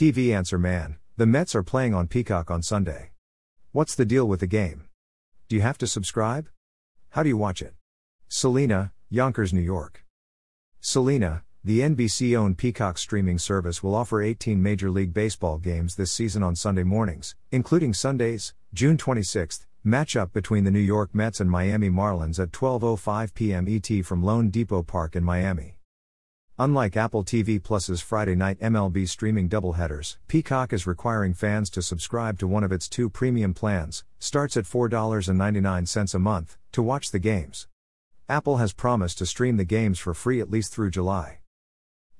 TV Answer Man The Mets are playing on Peacock on Sunday. What's the deal with the game? Do you have to subscribe? How do you watch it? Selena, Yonkers, New York. Selena, the NBC owned Peacock streaming service will offer 18 Major League Baseball games this season on Sunday mornings, including Sundays, June 26th, matchup between the New York Mets and Miami Marlins at 12:05 p.m. ET from loanDepot Park in Miami. Unlike Apple TV Plus's Friday night MLB streaming doubleheaders, Peacock is requiring fans to subscribe to one of its two premium plans, starts at $4.99 a month, to watch the games. Apple has promised to stream the games for free at least through July.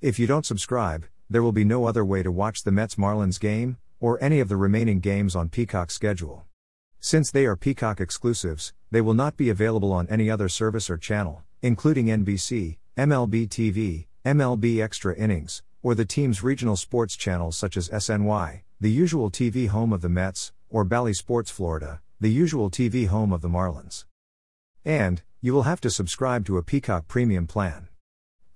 If you don't subscribe, there will be no other way to watch the Mets Marlins game, or any of the remaining games on Peacock's schedule. Since they are Peacock exclusives, they will not be available on any other service or channel, including NBC, MLB TV, MLB Extra Innings, or the team's regional sports channels such as SNY, the usual TV home of the Mets, or Bally Sports Florida, the usual TV home of the Marlins. And, you will have to subscribe to a Peacock Premium plan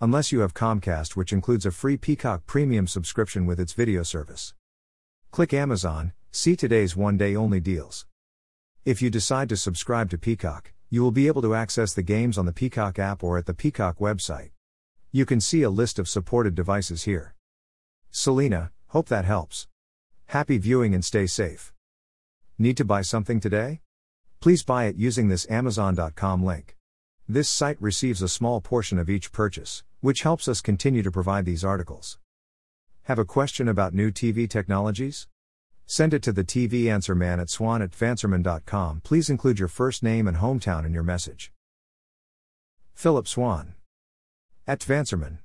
unless you have Comcast, which includes a free Peacock Premium subscription with its video service. Click Amazon, see today's one day only deals. If you decide to subscribe to Peacock, you will be able to access the games on the Peacock app or at the Peacock website. You can see a list of supported devices here. Selena, hope that helps. Happy viewing and stay safe. Need to buy something today? Please buy it using this Amazon.com link. This site receives a small portion of each purchase, which helps us continue to provide these articles. Have a question about new TV technologies? Send it to the TV Answer Man at swann at fanserman.com. Please include your first name and hometown in your message. Phillip Swann. At Vanserman.